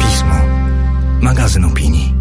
Pismo. Magazyn opinii.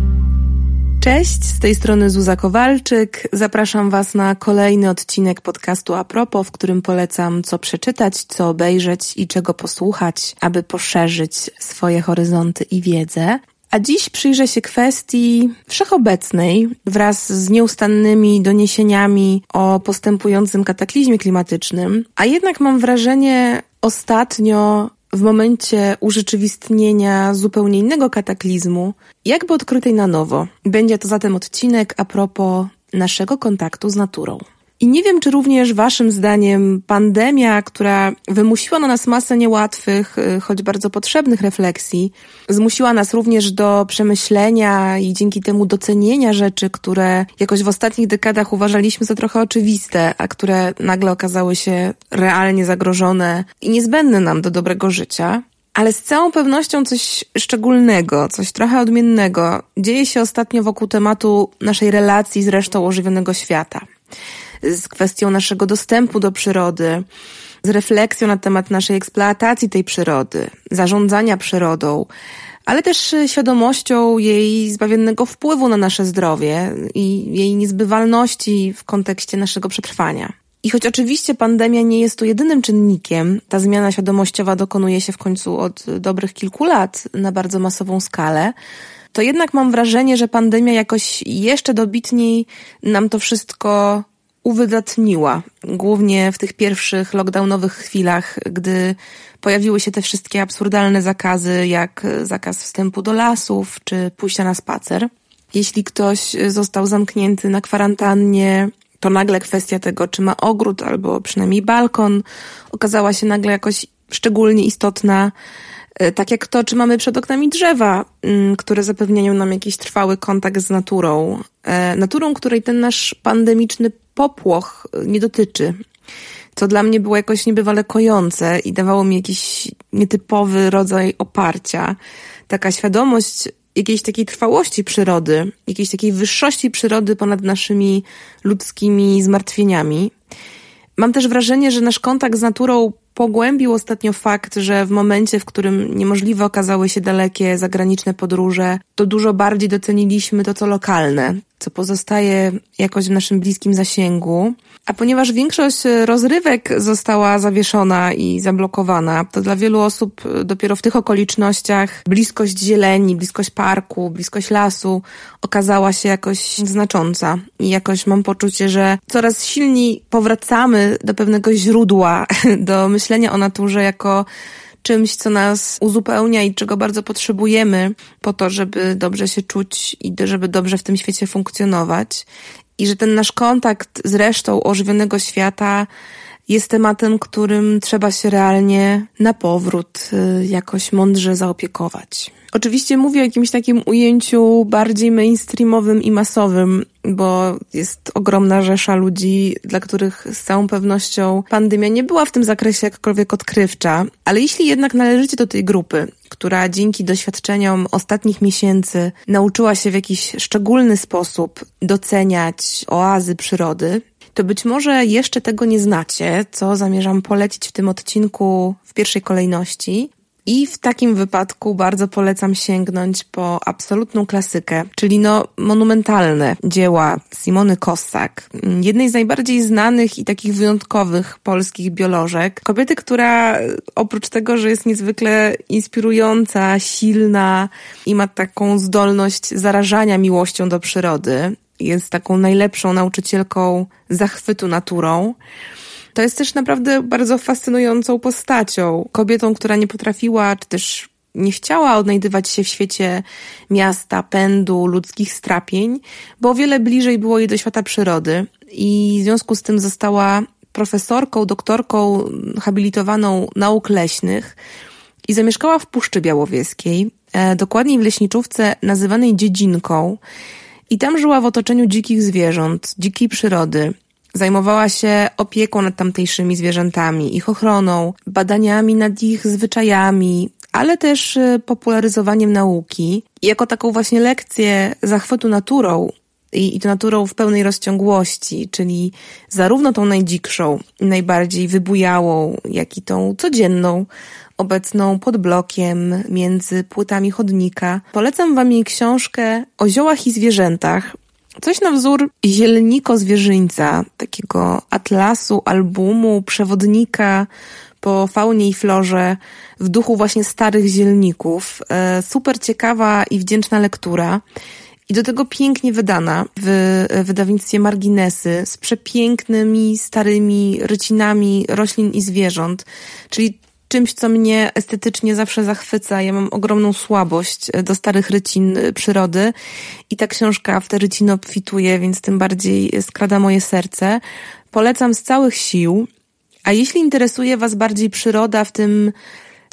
Cześć, z tej strony Zuza Kowalczyk. Zapraszam Was na kolejny odcinek podcastu Apropo, w którym polecam co przeczytać, co obejrzeć i czego posłuchać, aby poszerzyć swoje horyzonty i wiedzę. A dziś przyjrzę się kwestii wszechobecnej wraz z nieustannymi doniesieniami o postępującym kataklizmie klimatycznym, a jednak mam wrażenie ostatnio w momencie urzeczywistnienia zupełnie innego kataklizmu, jakby odkrytej na nowo. Będzie to zatem odcinek a propos naszego kontaktu z naturą. I nie wiem, czy również Waszym zdaniem pandemia, która wymusiła na nas masę niełatwych, y, choć bardzo potrzebnych refleksji, zmusiła nas również do przemyślenia i dzięki temu docenienia rzeczy, które jakoś w ostatnich dekadach uważaliśmy za trochę oczywiste, a które nagle okazały się realnie zagrożone i niezbędne nam do dobrego życia. Ale z całą pewnością coś szczególnego, coś trochę odmiennego dzieje się ostatnio wokół tematu naszej relacji z resztą ożywionego świata z kwestią naszego dostępu do przyrody, z refleksją na temat naszej eksploatacji tej przyrody, zarządzania przyrodą, ale też świadomością jej zbawiennego wpływu na nasze zdrowie i jej niezbywalności w kontekście naszego przetrwania. I choć oczywiście pandemia nie jest tu jedynym czynnikiem, ta zmiana świadomościowa dokonuje się w końcu od dobrych kilku lat na bardzo masową skalę, to jednak mam wrażenie, że pandemia jakoś jeszcze dobitniej nam to wszystko uwydatniła, głównie w tych pierwszych lockdownowych chwilach, gdy pojawiły się te wszystkie absurdalne zakazy, jak zakaz wstępu do lasów czy pójścia na spacer. Jeśli ktoś został zamknięty na kwarantannie, to nagle kwestia tego, czy ma ogród albo przynajmniej balkon, okazała się nagle jakoś szczególnie istotna. E, tak jak to, czy mamy przed oknami drzewa, mm, które zapewniają nam jakiś trwały kontakt z naturą. E, naturą, której ten nasz pandemiczny popłoch nie dotyczy. Co dla mnie było jakoś niebywale kojące i dawało mi jakiś nietypowy rodzaj oparcia. Taka świadomość jakiejś takiej trwałości przyrody, jakiejś takiej wyższości przyrody ponad naszymi ludzkimi zmartwieniami. Mam też wrażenie, że nasz kontakt z naturą pogłębił ostatnio fakt, że w momencie, w którym niemożliwe okazały się dalekie zagraniczne podróże, to dużo bardziej doceniliśmy to, co lokalne, co pozostaje jakoś w naszym bliskim zasięgu. A ponieważ większość rozrywek została zawieszona i zablokowana, to dla wielu osób dopiero w tych okolicznościach bliskość zieleni, bliskość parku, bliskość lasu okazała się jakoś znacząca. I jakoś mam poczucie, że coraz silniej powracamy do pewnego źródła, do myślenia o naturze jako czymś, co nas uzupełnia i czego bardzo potrzebujemy po to, żeby dobrze się czuć i żeby dobrze w tym świecie funkcjonować. I że ten nasz kontakt z resztą ożywionego świata jest tematem, którym trzeba się realnie na powrót y, jakoś mądrze zaopiekować. Oczywiście mówię o jakimś takim ujęciu bardziej mainstreamowym i masowym, bo jest ogromna rzesza ludzi, dla których z całą pewnością pandemia nie była w tym zakresie jakkolwiek odkrywcza. Ale jeśli jednak należycie do tej grupy, która dzięki doświadczeniom ostatnich miesięcy nauczyła się w jakiś szczególny sposób doceniać oazy przyrody, to być może jeszcze tego nie znacie, co zamierzam polecić w tym odcinku w pierwszej kolejności. I w takim wypadku bardzo polecam sięgnąć po absolutną klasykę, czyli no monumentalne dzieła Simony Kossak, jednej z najbardziej znanych i takich wyjątkowych polskich biolożek. Kobiety, która oprócz tego, że jest niezwykle inspirująca, silna i ma taką zdolność zarażania miłością do przyrody, jest taką najlepszą nauczycielką zachwytu naturą. To jest też naprawdę bardzo fascynującą postacią. Kobietą, która nie potrafiła, czy też nie chciała odnajdywać się w świecie miasta, pędu, ludzkich strapień, bo o wiele bliżej było jej do świata przyrody i w związku z tym została profesorką, doktorką habilitowaną nauk leśnych i zamieszkała w Puszczy Białowieskiej, e, dokładniej w leśniczówce nazywanej Dziedzinką i tam żyła w otoczeniu dzikich zwierząt, dzikiej przyrody. Zajmowała się opieką nad tamtejszymi zwierzętami, ich ochroną, badaniami nad ich zwyczajami, ale też y, popularyzowaniem nauki. I jako taką właśnie lekcję zachwytu naturą i, i to naturą w pełnej rozciągłości, czyli zarówno tą najdzikszą, najbardziej wybujałą, jak i tą codzienną, obecną pod blokiem, między płytami chodnika. Polecam Wam jej książkę o ziołach i zwierzętach. Coś na wzór zielniko-zwierzyńca, takiego atlasu, albumu, przewodnika po faunie i florze w duchu właśnie starych zielników. E, super ciekawa i wdzięczna lektura. I do tego pięknie wydana w wydawnictwie Marginesy z przepięknymi, starymi rycinami roślin i zwierząt. Czyli czymś, co mnie estetycznie zawsze zachwyca. Ja mam ogromną słabość do starych rycin przyrody i ta książka w te ryciny obfituje, więc tym bardziej skrada moje serce. Polecam z całych sił. A jeśli interesuje Was bardziej przyroda w tym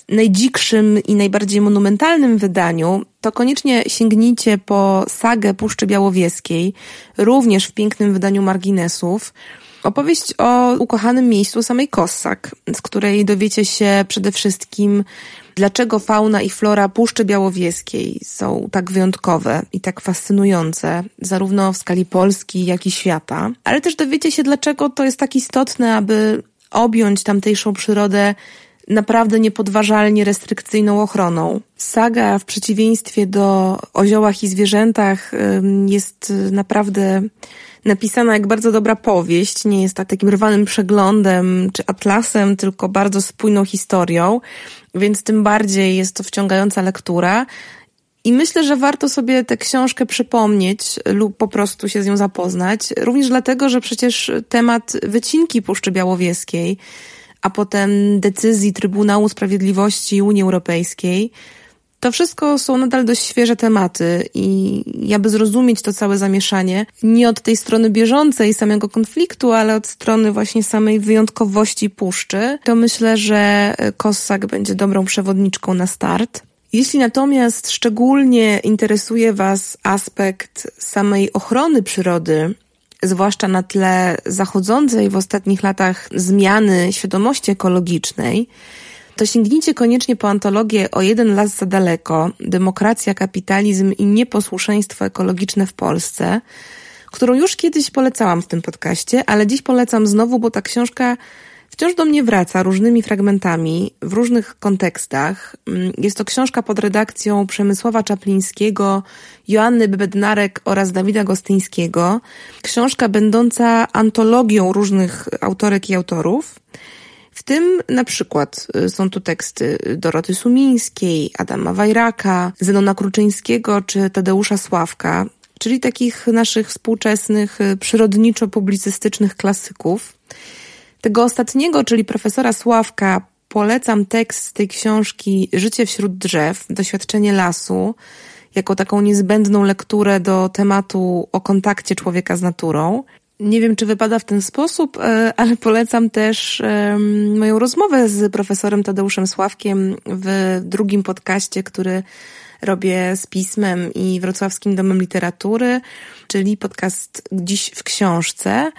najdzikszym i najbardziej monumentalnym wydaniu, to koniecznie sięgnijcie po sagę Puszczy Białowieskiej, również w pięknym wydaniu marginesów. Opowieść o ukochanym miejscu samej Kossak, z której dowiecie się przede wszystkim, dlaczego fauna i flora Puszczy Białowieskiej są tak wyjątkowe i tak fascynujące, zarówno w skali Polski, jak i świata. Ale też dowiecie się, dlaczego to jest tak istotne, aby objąć tamtejszą przyrodę naprawdę niepodważalnie restrykcyjną ochroną. Saga w przeciwieństwie do o ziołach i zwierzętach jest naprawdę napisana jak bardzo dobra powieść. Nie jest tak takim rwanym przeglądem czy atlasem, tylko bardzo spójną historią, więc tym bardziej jest to wciągająca lektura. I myślę, że warto sobie tę książkę przypomnieć lub po prostu się z nią zapoznać. Również dlatego, że przecież temat wycinki Puszczy Białowieskiej, a potem decyzji Trybunału Sprawiedliwości Unii Europejskiej, to wszystko są nadal dość świeże tematy i aby zrozumieć to całe zamieszanie, nie od tej strony bieżącej samego konfliktu, ale od strony właśnie samej wyjątkowości puszczy, to myślę, że Kossak będzie dobrą przewodniczką na start. Jeśli natomiast szczególnie interesuje Was aspekt samej ochrony przyrody, zwłaszcza na tle zachodzącej w ostatnich latach zmiany świadomości ekologicznej, to sięgnijcie koniecznie po antologię O jeden las za daleko, Demokracja, kapitalizm i nieposłuszeństwo ekologiczne w Polsce, którą już kiedyś polecałam w tym podcaście, ale dziś polecam znowu, bo ta książka wciąż do mnie wraca różnymi fragmentami, w różnych kontekstach. Mm, jest to książka pod redakcją Przemysława Czaplińskiego, Joanny Bednarek oraz Dawida Gostyńskiego. Książka będąca antologią różnych autorek i autorów. W tym na przykład y, są tu teksty Doroty Sumińskiej, Adama Wajraka, Zenona Kruczyńskiego czy Tadeusza Sławka, czyli takich naszych współczesnych, y, przyrodniczo-publicystycznych klasyków. Tego ostatniego, czyli profesora Sławka, polecam tekst z tej książki Życie wśród drzew, doświadczenie lasu, jako taką niezbędną lekturę do tematu o kontakcie człowieka z naturą. Nie wiem, czy wypada w ten sposób, e, ale polecam też moją rozmowę z profesorem Tadeuszem Sławkiem w drugim podcaście, który robię z Pismem i Wrocławskim Domem Literatury, czyli podcast Dziś w książce.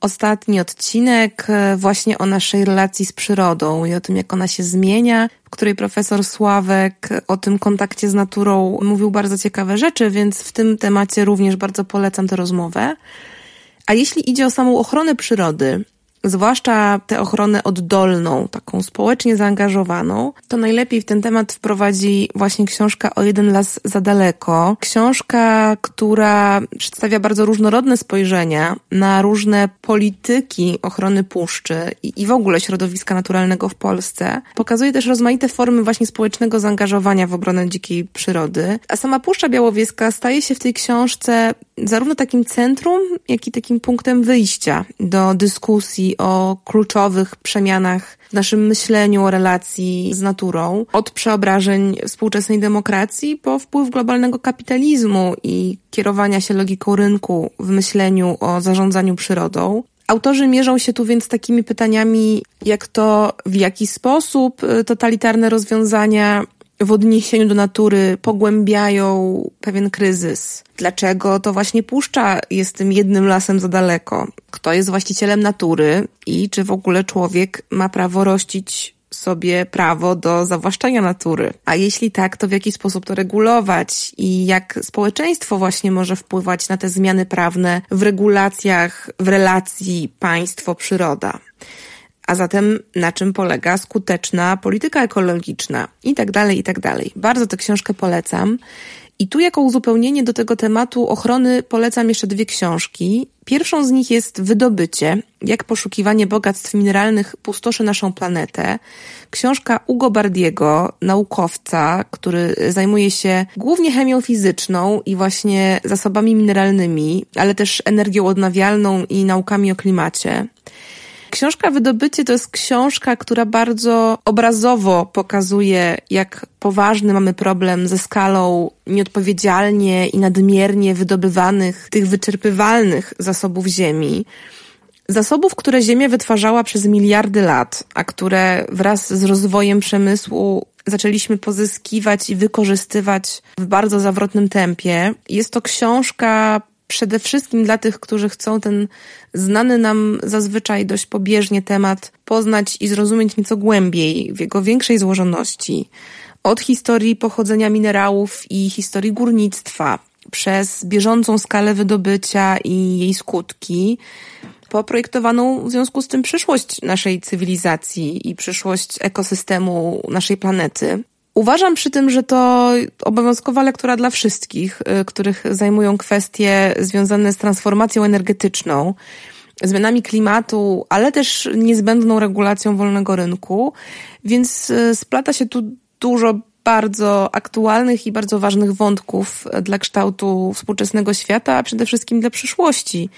Ostatni odcinek e, właśnie o naszej relacji z przyrodą i o tym, jak ona się zmienia, w której profesor Sławek o tym kontakcie z naturą mówił bardzo ciekawe rzeczy, więc w tym temacie również bardzo polecam tę rozmowę. A jeśli idzie o samą ochronę przyrody, zwłaszcza tę ochronę oddolną, taką społecznie zaangażowaną, to najlepiej w ten temat wprowadzi właśnie książka O jeden las za daleko. Książka, która przedstawia bardzo różnorodne spojrzenia na różne polityki ochrony puszczy i, w ogóle środowiska naturalnego w Polsce. Pokazuje też rozmaite formy właśnie społecznego zaangażowania w obronę dzikiej przyrody. A sama Puszcza Białowieska staje się w tej książce zarówno takim centrum, jak i takim punktem wyjścia do dyskusji o kluczowych przemianach w naszym myśleniu o relacji z naturą. Od przeobrażeń współczesnej demokracji po wpływ globalnego kapitalizmu i kierowania się logiką rynku w myśleniu o zarządzaniu przyrodą. Autorzy mierzą się tu więc takimi pytaniami, jak to, w jaki sposób totalitarne rozwiązania w odniesieniu do natury pogłębiają pewien kryzys. Dlaczego to właśnie puszcza jest tym jednym lasem za daleko? Kto jest właścicielem natury i czy w ogóle człowiek ma prawo rościć sobie prawo do zawłaszczania natury? A jeśli tak, to w jaki sposób to regulować i jak społeczeństwo właśnie może wpływać na te zmiany prawne w regulacjach, w relacji państwo-przyroda? A zatem na czym polega skuteczna polityka ekologiczna i tak dalej, i tak dalej. Bardzo tę książkę polecam. I tu jako uzupełnienie do tego tematu ochrony polecam jeszcze dwie książki. Pierwszą z nich jest Wydobycie, jak poszukiwanie bogactw mineralnych pustoszy naszą planetę. Książka Ugo Bardiego, naukowca, który zajmuje się głównie chemią fizyczną i właśnie zasobami mineralnymi, ale też energią odnawialną i naukami o klimacie. Książka Wydobycie to jest książka, która bardzo obrazowo pokazuje, jak poważny mamy problem ze skalą nieodpowiedzialnie i nadmiernie wydobywanych, tych wyczerpywalnych zasobów ziemi. Zasobów, które Ziemia wytwarzała przez miliardy lat, a które wraz z rozwojem przemysłu zaczęliśmy pozyskiwać i wykorzystywać w bardzo zawrotnym tempie. Jest to książka przede wszystkim dla tych, którzy chcą ten znany nam zazwyczaj dość pobieżnie temat poznać i zrozumieć nieco głębiej, w jego większej złożoności. Od historii pochodzenia minerałów i historii górnictwa, przez bieżącą skalę wydobycia i jej skutki, po projektowaną w związku z tym przyszłość naszej cywilizacji i przyszłość ekosystemu naszej planety. Uważam przy tym, że to obowiązkowa lektura dla wszystkich, y, których zajmują kwestie związane z transformacją energetyczną, zmianami klimatu, ale też niezbędną regulacją wolnego rynku, więc y, splata się tu dużo bardzo aktualnych i bardzo ważnych wątków dla kształtu współczesnego świata, a przede wszystkim dla przyszłości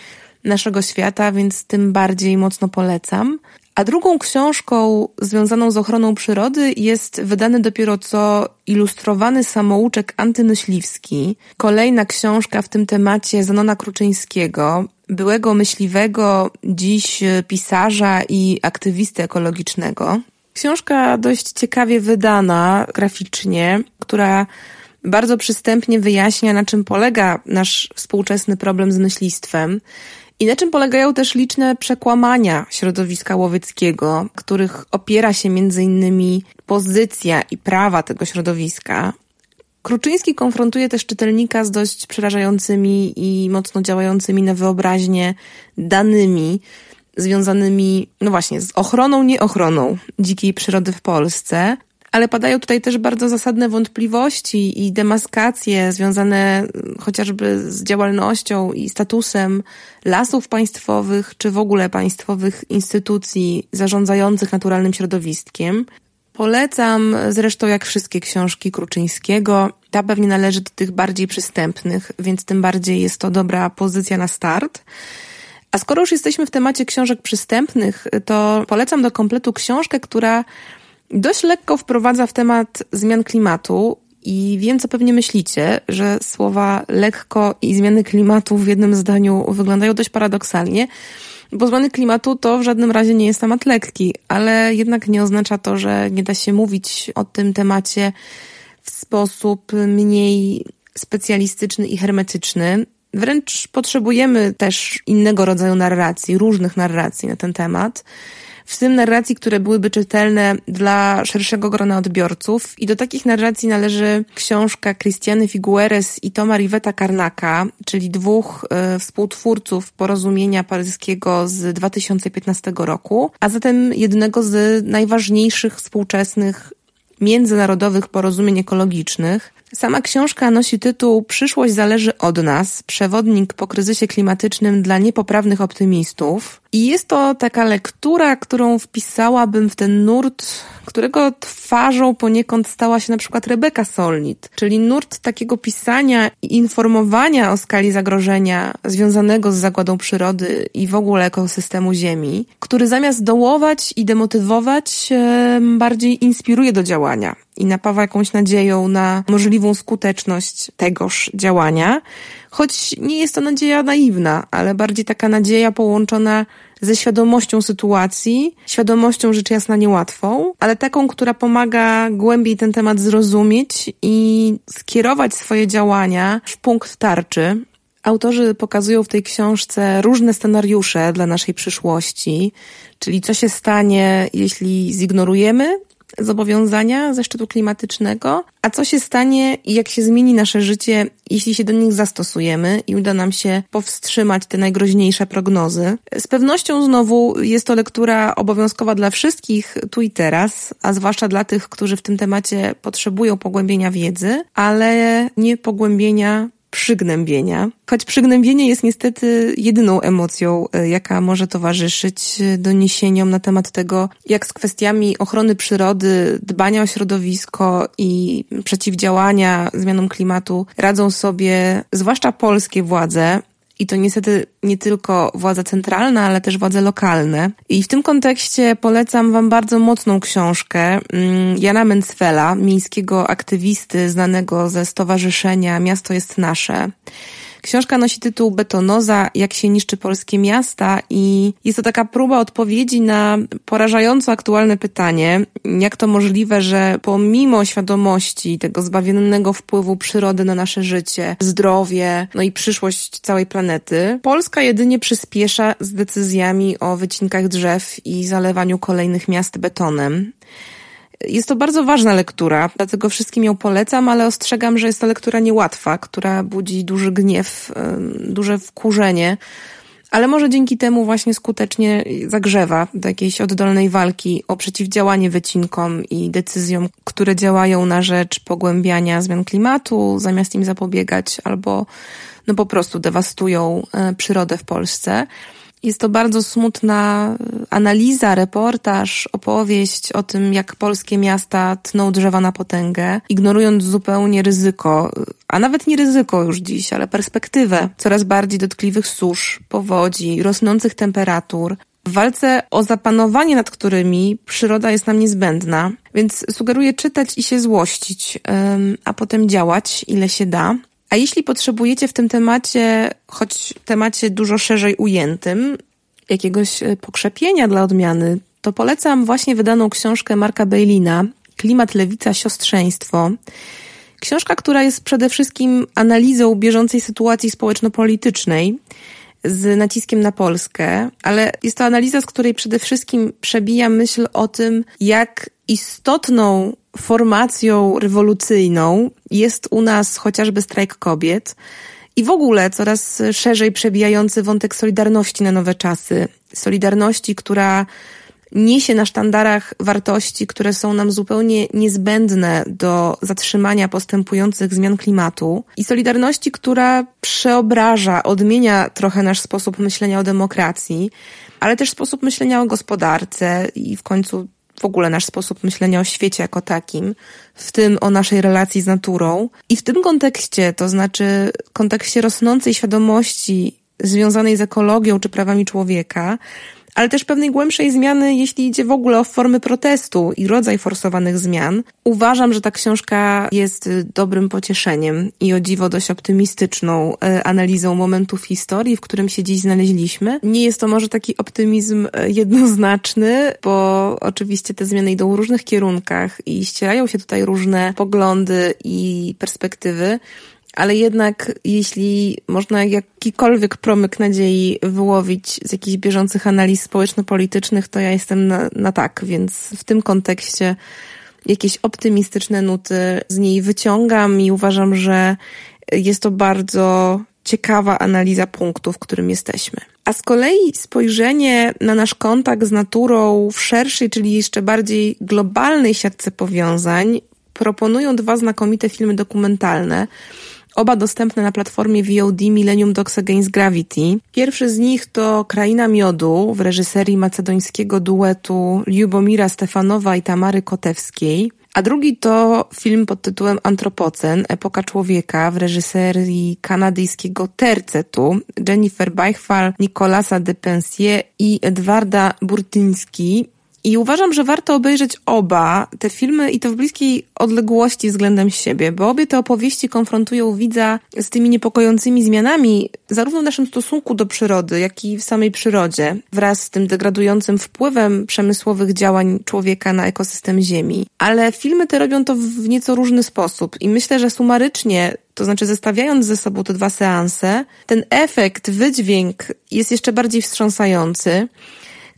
naszego świata, więc tym bardziej mocno polecam. A drugą książką związaną z ochroną przyrody jest wydany dopiero co ilustrowany samouczek antymyśliwski. Kolejna książka w tym temacie Zanona Kruczyńskiego, byłego myśliwego, dziś pisarza i aktywisty ekologicznego. Książka dość ciekawie wydana graficznie, która bardzo przystępnie wyjaśnia, na czym polega nasz współczesny problem z myślistwem i na czym polegają też liczne przekłamania środowiska łowieckiego, których opiera się między innymi pozycja i prawa tego środowiska. Kruczyński konfrontuje też czytelnika z dość przerażającymi i mocno działającymi na wyobraźnię danymi związanymi, no właśnie, z ochroną, nieochroną dzikiej przyrody w Polsce, ale padają tutaj też bardzo zasadne wątpliwości i demaskacje związane mm, chociażby z działalnością i statusem lasów państwowych, czy w ogóle państwowych instytucji zarządzających naturalnym środowiskiem. Polecam zresztą jak wszystkie książki Kruczyńskiego. Ta pewnie należy do tych bardziej przystępnych, więc tym bardziej jest to dobra pozycja na start. A skoro już jesteśmy w temacie książek przystępnych, to polecam do kompletu książkę, która dość lekko wprowadza w temat zmian klimatu i wiem, co pewnie myślicie, że słowa lekko i zmiany klimatu w jednym zdaniu wyglądają dość paradoksalnie, bo zmiany klimatu to w żadnym razie nie jest temat lekki, ale jednak nie oznacza to, że nie da się mówić o tym temacie w sposób mniej specjalistyczny i hermetyczny. Wręcz potrzebujemy też innego rodzaju narracji, różnych narracji na ten temat w tym narracji, które byłyby czytelne dla szerszego grona odbiorców. I do takich narracji należy książka Christiany Figueres i Toma Riveta Karnaka, czyli dwóch y, współtwórców porozumienia paryskiego z 2015 roku, a zatem jednego z najważniejszych współczesnych międzynarodowych porozumień ekologicznych. Sama książka nosi tytuł Przyszłość zależy od nas przewodnik po kryzysie klimatycznym dla niepoprawnych optymistów. I jest to taka lektura, którą wpisałabym w ten nurt, którego twarzą poniekąd stała się na przykład Rebeka Solnit, czyli nurt takiego pisania i informowania o skali zagrożenia związanego z zagładą przyrody i w ogóle ekosystemu Ziemi, który zamiast dołować i demotywować, bardziej inspiruje do działania i napawa jakąś nadzieją na możliwą skuteczność tegoż działania. Choć nie jest to nadzieja naiwna, ale bardziej taka nadzieja połączona ze świadomością sytuacji, świadomością rzecz jasna niełatwą, ale taką, która pomaga głębiej ten temat zrozumieć i skierować swoje działania w punkt tarczy, Autorzy pokazują w tej książce różne scenariusze dla naszej przyszłości, czyli co się stanie, jeśli zignorujemy zobowiązania ze szczytu klimatycznego, a co się stanie i jak się zmieni nasze życie, jeśli się do nich zastosujemy i uda nam się powstrzymać te najgroźniejsze prognozy. Z pewnością znowu jest to lektura obowiązkowa dla wszystkich tu i teraz, a zwłaszcza dla tych, którzy w tym temacie potrzebują pogłębienia wiedzy, ale nie pogłębienia przygnębienia. Choć przygnębienie jest niestety jedyną emocją, e, jaka może towarzyszyć doniesieniom na temat tego, jak z kwestiami ochrony przyrody, dbania o środowisko i przeciwdziałania zmianom klimatu radzą sobie zwłaszcza polskie władze, i to niestety nie tylko władza centralna, ale też władze lokalne. I w tym kontekście polecam Wam bardzo mocną książkę mm, Jana Mencfela, miejskiego aktywisty znanego ze stowarzyszenia Miasto jest Nasze. Książka nosi tytuł Betonoza, jak się niszczy polskie miasta i jest to taka próba odpowiedzi na porażająco aktualne pytanie, jak to możliwe, że pomimo świadomości tego zbawiennego wpływu przyrody na nasze życie, zdrowie, no i przyszłość całej planety, Polska jedynie przyspiesza z decyzjami o wycinkach drzew i zalewaniu kolejnych miast betonem. Jest to bardzo ważna lektura, dlatego wszystkim ją polecam, ale ostrzegam, że jest to lektura niełatwa, która budzi duży gniew, duże wkurzenie, ale może dzięki temu właśnie skutecznie zagrzewa do jakiejś oddolnej walki o przeciwdziałanie wycinkom i decyzjom, które działają na rzecz pogłębiania zmian klimatu, zamiast im zapobiegać, albo no po prostu dewastują e, przyrodę w Polsce. Jest to bardzo smutna analiza, reportaż, opowieść o tym, jak polskie miasta tną drzewa na potęgę, ignorując zupełnie ryzyko, a nawet nie ryzyko już dziś, ale perspektywę coraz bardziej dotkliwych susz, powodzi, rosnących temperatur, w walce o zapanowanie nad którymi przyroda jest nam niezbędna, więc sugeruję czytać i się złościć, a potem działać ile się da. A jeśli potrzebujecie w tym temacie, choć temacie dużo szerzej ujętym, jakiegoś e, pokrzepienia dla odmiany, to polecam właśnie wydaną książkę Marka Bejlina Klimat, Lewica, Siostrzeństwo. Książka, która jest przede wszystkim analizą bieżącej sytuacji społeczno-politycznej z naciskiem na Polskę, ale jest to analiza, z której przede wszystkim przebija myśl o tym, jak istotną formacją rewolucyjną jest u nas chociażby strajk kobiet i w ogóle coraz szerzej przebijający wątek solidarności na nowe czasy. Solidarności, która niesie na sztandarach wartości, które są nam zupełnie niezbędne do zatrzymania postępujących zmian klimatu i solidarności, która przeobraża, odmienia trochę nasz sposób myślenia o demokracji, ale też sposób myślenia o gospodarce i w końcu w ogóle nasz sposób myślenia o świecie jako takim, w tym o naszej relacji z naturą. I w tym kontekście, to znaczy kontekście rosnącej świadomości związanej z ekologią czy prawami człowieka, ale też pewnej głębszej zmiany, jeśli idzie w ogóle o formy protestu i rodzaj forsowanych zmian. Uważam, że ta książka jest y, dobrym pocieszeniem i o dziwo dość optymistyczną y, analizą momentu w historii, w którym się dziś znaleźliśmy. Nie jest to może taki optymizm y, jednoznaczny, bo oczywiście te zmiany idą w różnych kierunkach i ścierają się tutaj różne poglądy i perspektywy ale jednak jeśli można jakikolwiek promyk nadziei wyłowić z jakichś bieżących analiz społeczno-politycznych, to ja jestem na, na tak, więc w tym kontekście jakieś optymistyczne nuty z niej wyciągam i uważam, że jest to bardzo ciekawa analiza punktu, w którym jesteśmy. A z kolei spojrzenie na nasz kontakt z naturą w szerszej, czyli jeszcze bardziej globalnej siatce powiązań proponują dwa znakomite filmy dokumentalne, Oba dostępne na platformie VOD Millennium Dogs Against Gravity. Pierwszy z nich to Kraina Miodu w reżyserii macedońskiego duetu Ljubomira Stefanowa i Tamary Kotewskiej. A drugi to film pod tytułem Antropocen, Epoka Człowieka w reżyserii kanadyjskiego Tercetu Jennifer Beichwal, Nicolasa de Pensier i Edwarda Burtyński. I uważam, że warto obejrzeć oba te filmy i to w bliskiej odległości względem siebie, bo obie te opowieści konfrontują widza z tymi niepokojącymi zmianami, zarówno w naszym stosunku do przyrody, jak i w samej przyrodzie, wraz z tym degradującym wpływem przemysłowych działań człowieka na ekosystem Ziemi. Ale filmy te robią to w nieco różny sposób i myślę, że sumarycznie to znaczy zestawiając ze sobą te dwa seanse, ten efekt, wydźwięk jest jeszcze bardziej wstrząsający.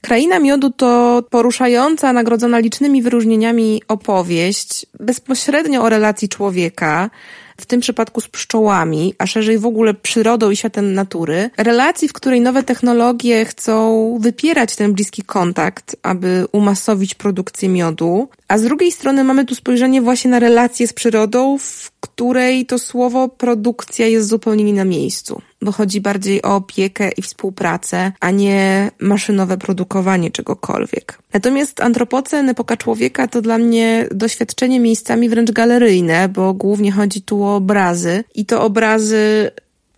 Kraina Miodu to poruszająca, nagrodzona licznymi wyróżnieniami opowieść bezpośrednio o relacji człowieka, w tym przypadku z pszczołami, a szerzej w ogóle przyrodą i światem natury, relacji, w której nowe technologie chcą wypierać ten bliski kontakt, aby umasowić produkcję miodu, a z drugiej strony mamy tu spojrzenie właśnie na relacje z przyrodą, w której to słowo produkcja jest zupełnie nie na miejscu, bo chodzi bardziej o opiekę i współpracę, a nie maszynowe produkowanie czegokolwiek. Natomiast antropocen, epoka człowieka to dla mnie doświadczenie miejscami wręcz galeryjne, bo głównie chodzi tu o obrazy i to obrazy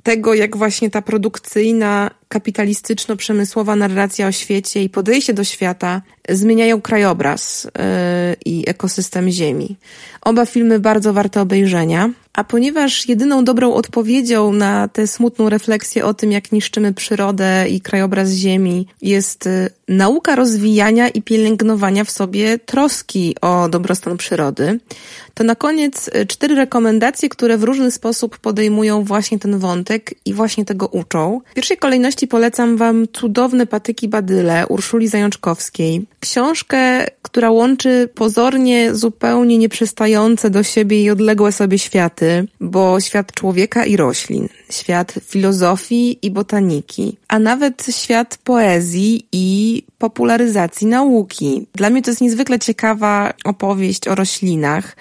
tego, jak właśnie ta produkcyjna, kapitalistyczno-przemysłowa narracja o świecie i podejście do świata zmieniają krajobraz yy, i ekosystem Ziemi. Oba filmy bardzo warte obejrzenia. A ponieważ jedyną dobrą odpowiedzią na tę smutną refleksję o tym, jak niszczymy przyrodę i krajobraz Ziemi, jest y, nauka rozwijania i pielęgnowania w sobie troski o dobrostan przyrody, to na koniec y, cztery rekomendacje, które w różny sposób podejmują właśnie ten wątek i właśnie tego uczą. W pierwszej kolejności polecam Wam cudowne patyki badyle Urszuli Zajączkowskiej. Książkę, która łączy pozornie zupełnie nieprzystające do siebie i odległe sobie światy, bo świat człowieka i roślin, świat filozofii i botaniki, a nawet świat poezji i popularyzacji nauki. Dla mnie to jest niezwykle ciekawa opowieść o roślinach,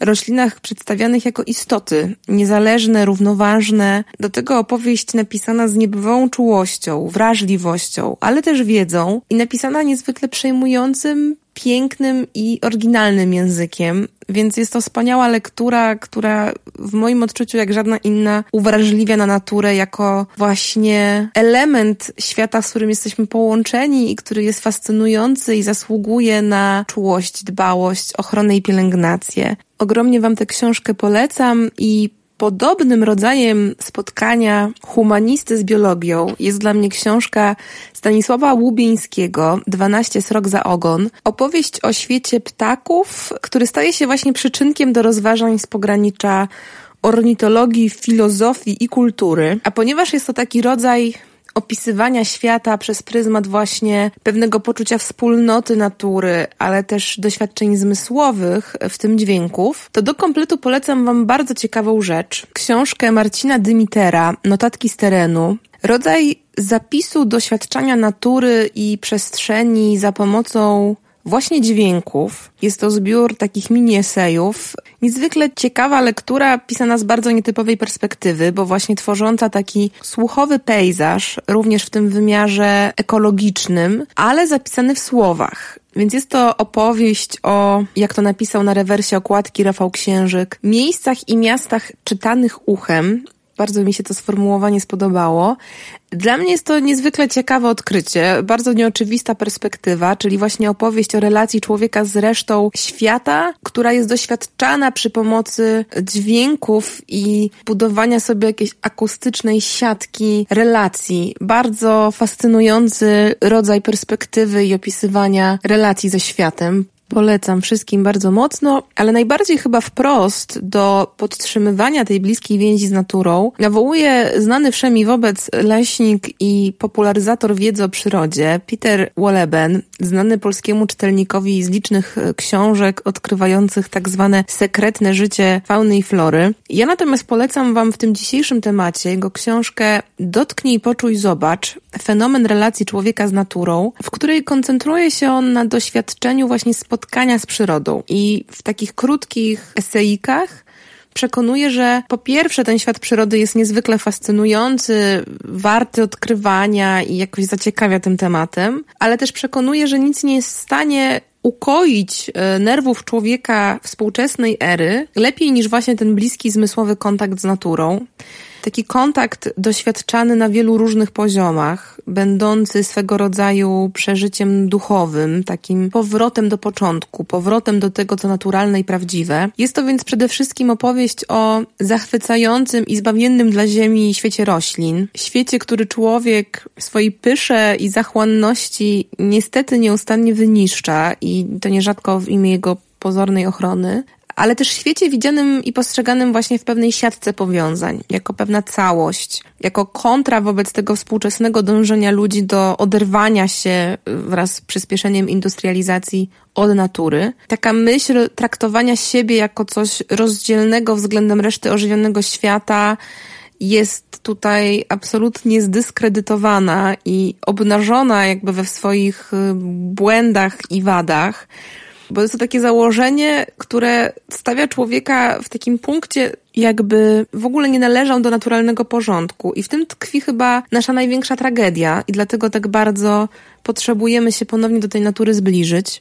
roślinach przedstawianych jako istoty, niezależne, równoważne. Do tego opowieść napisana z niebywałą czułością, wrażliwością, ale też wiedzą i napisana niezwykle przejmującym, pięknym i oryginalnym językiem, więc jest to wspaniała lektura, która w moim odczuciu, jak żadna inna, uwrażliwia na naturę jako właśnie element świata, z którym jesteśmy połączeni i który jest fascynujący i zasługuje na czułość, dbałość, ochronę i pielęgnację. Ogromnie Wam tę książkę polecam i Podobnym rodzajem spotkania humanisty z biologią jest dla mnie książka Stanisława Łubieńskiego 12 srok za ogon. Opowieść o świecie ptaków, który staje się właśnie przyczynkiem do rozważań z pogranicza ornitologii, filozofii i kultury. A ponieważ jest to taki rodzaj opisywania świata przez pryzmat właśnie pewnego poczucia wspólnoty natury, ale też doświadczeń zmysłowych, w tym dźwięków, to do kompletu polecam Wam bardzo ciekawą rzecz. Książkę Marcina Dymitera, Notatki z terenu. Rodzaj zapisu doświadczania natury i przestrzeni za pomocą właśnie dźwięków. Jest to zbiór takich mini esejów. Niezwykle ciekawa lektura, pisana z bardzo nietypowej perspektywy, bo właśnie tworząca taki słuchowy pejzaż, również w tym wymiarze ekologicznym, ale zapisany w słowach. Więc jest to opowieść o, jak to napisał na rewersie okładki Rafał Księżyk, miejscach i miastach czytanych uchem, bardzo mi się to sformułowanie spodobało. Dla mnie jest to niezwykle ciekawe odkrycie, bardzo nieoczywista perspektywa, czyli właśnie opowieść o relacji człowieka z resztą świata, która jest doświadczana przy pomocy dźwięków i budowania sobie jakiejś akustycznej siatki relacji. Bardzo fascynujący rodzaj perspektywy i opisywania relacji ze światem. Polecam wszystkim bardzo mocno, ale najbardziej chyba wprost do podtrzymywania tej bliskiej więzi z naturą nawołuje znany wszemi wobec leśnik i popularyzator wiedzy o przyrodzie Peter Woleben, znany polskiemu czytelnikowi z licznych e, książek odkrywających tak zwane sekretne życie fauny i flory. Ja natomiast polecam Wam w tym dzisiejszym temacie jego książkę Dotknij, poczuj, zobacz fenomen relacji człowieka z naturą, w której koncentruje się on na doświadczeniu właśnie spotkania z przyrodą. I w takich krótkich esejikach przekonuje, że po pierwsze ten świat przyrody jest niezwykle fascynujący, warty odkrywania i jakoś zaciekawia tym tematem, ale też przekonuje, że nic nie jest w stanie ukoić e, nerwów człowieka współczesnej ery lepiej niż właśnie ten bliski zmysłowy kontakt z naturą taki kontakt doświadczany na wielu różnych poziomach, będący swego rodzaju przeżyciem duchowym, takim powrotem do początku, powrotem do tego, co naturalne i prawdziwe. Jest to więc przede wszystkim opowieść o zachwycającym i zbawiennym dla Ziemi świecie roślin. Świecie, który człowiek w swojej pysze i zachłanności niestety nieustannie wyniszcza i to nierzadko w imię jego pozornej ochrony, ale też świecie widzianym i postrzeganym właśnie w pewnej siatce powiązań, jako pewna całość, jako kontra wobec tego współczesnego dążenia ludzi do oderwania się wraz z przyspieszeniem industrializacji od natury. Taka myśl traktowania siebie jako coś rozdzielnego względem reszty ożywionego świata jest tutaj absolutnie zdyskredytowana i obnażona jakby we swoich błędach i wadach. Bo jest to takie założenie, które stawia człowieka w takim punkcie, jakby w ogóle nie należał do naturalnego porządku. I w tym tkwi chyba nasza największa tragedia, i dlatego tak bardzo potrzebujemy się ponownie do tej natury zbliżyć.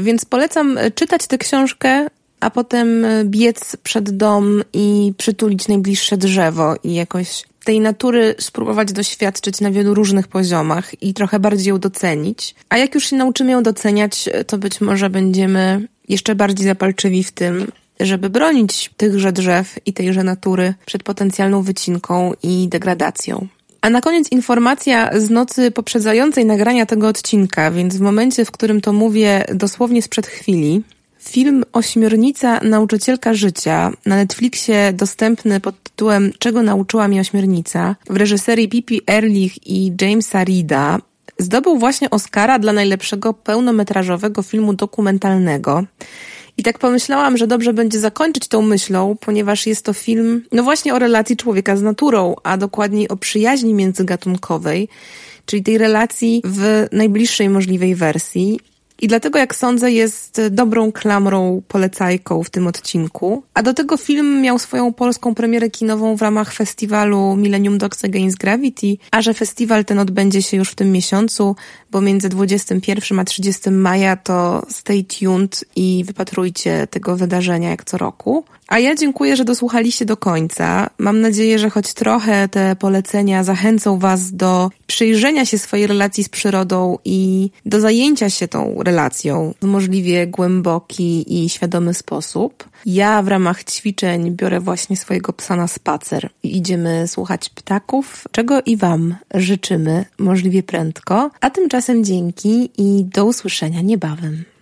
Więc polecam czytać tę książkę, a potem biec przed dom i przytulić najbliższe drzewo i jakoś tej natury spróbować doświadczyć na wielu różnych poziomach i trochę bardziej ją docenić. A jak już się nauczymy ją doceniać, to być może będziemy jeszcze bardziej zapalczywi w tym, żeby bronić tychże drzew i tejże natury przed potencjalną wycinką i degradacją. A na koniec informacja z nocy poprzedzającej nagrania tego odcinka, więc w momencie, w którym to mówię dosłownie sprzed chwili, Film Ośmiornica Nauczycielka Życia na Netflixie dostępny pod tytułem Czego nauczyła mnie ośmiornica w reżyserii Pipi Erlich i Jamesa Reeda zdobył właśnie Oscara dla najlepszego pełnometrażowego filmu dokumentalnego. I tak pomyślałam, że dobrze będzie zakończyć tą myślą, ponieważ jest to film, no właśnie o relacji człowieka z naturą, a dokładniej o przyjaźni międzygatunkowej, czyli tej relacji w najbliższej możliwej wersji. I dlatego, jak sądzę, jest dobrą klamrą, polecajką w tym odcinku. A do tego film miał swoją polską premierę kinową w ramach festiwalu Millennium Dogs Against Gravity, a że festiwal ten odbędzie się już w tym miesiącu, bo między 21 a 30 maja to stay tuned i wypatrujcie tego wydarzenia jak co roku. A ja dziękuję, że dosłuchaliście do końca. Mam nadzieję, że choć trochę te polecenia zachęcą Was do przyjrzenia się swojej relacji z przyrodą i do zajęcia się tą relacją w możliwie głęboki i świadomy sposób. Ja w ramach ćwiczeń biorę właśnie swojego psa na spacer i idziemy słuchać ptaków, czego i Wam życzymy możliwie prędko. A tymczasem dzięki i do usłyszenia niebawem.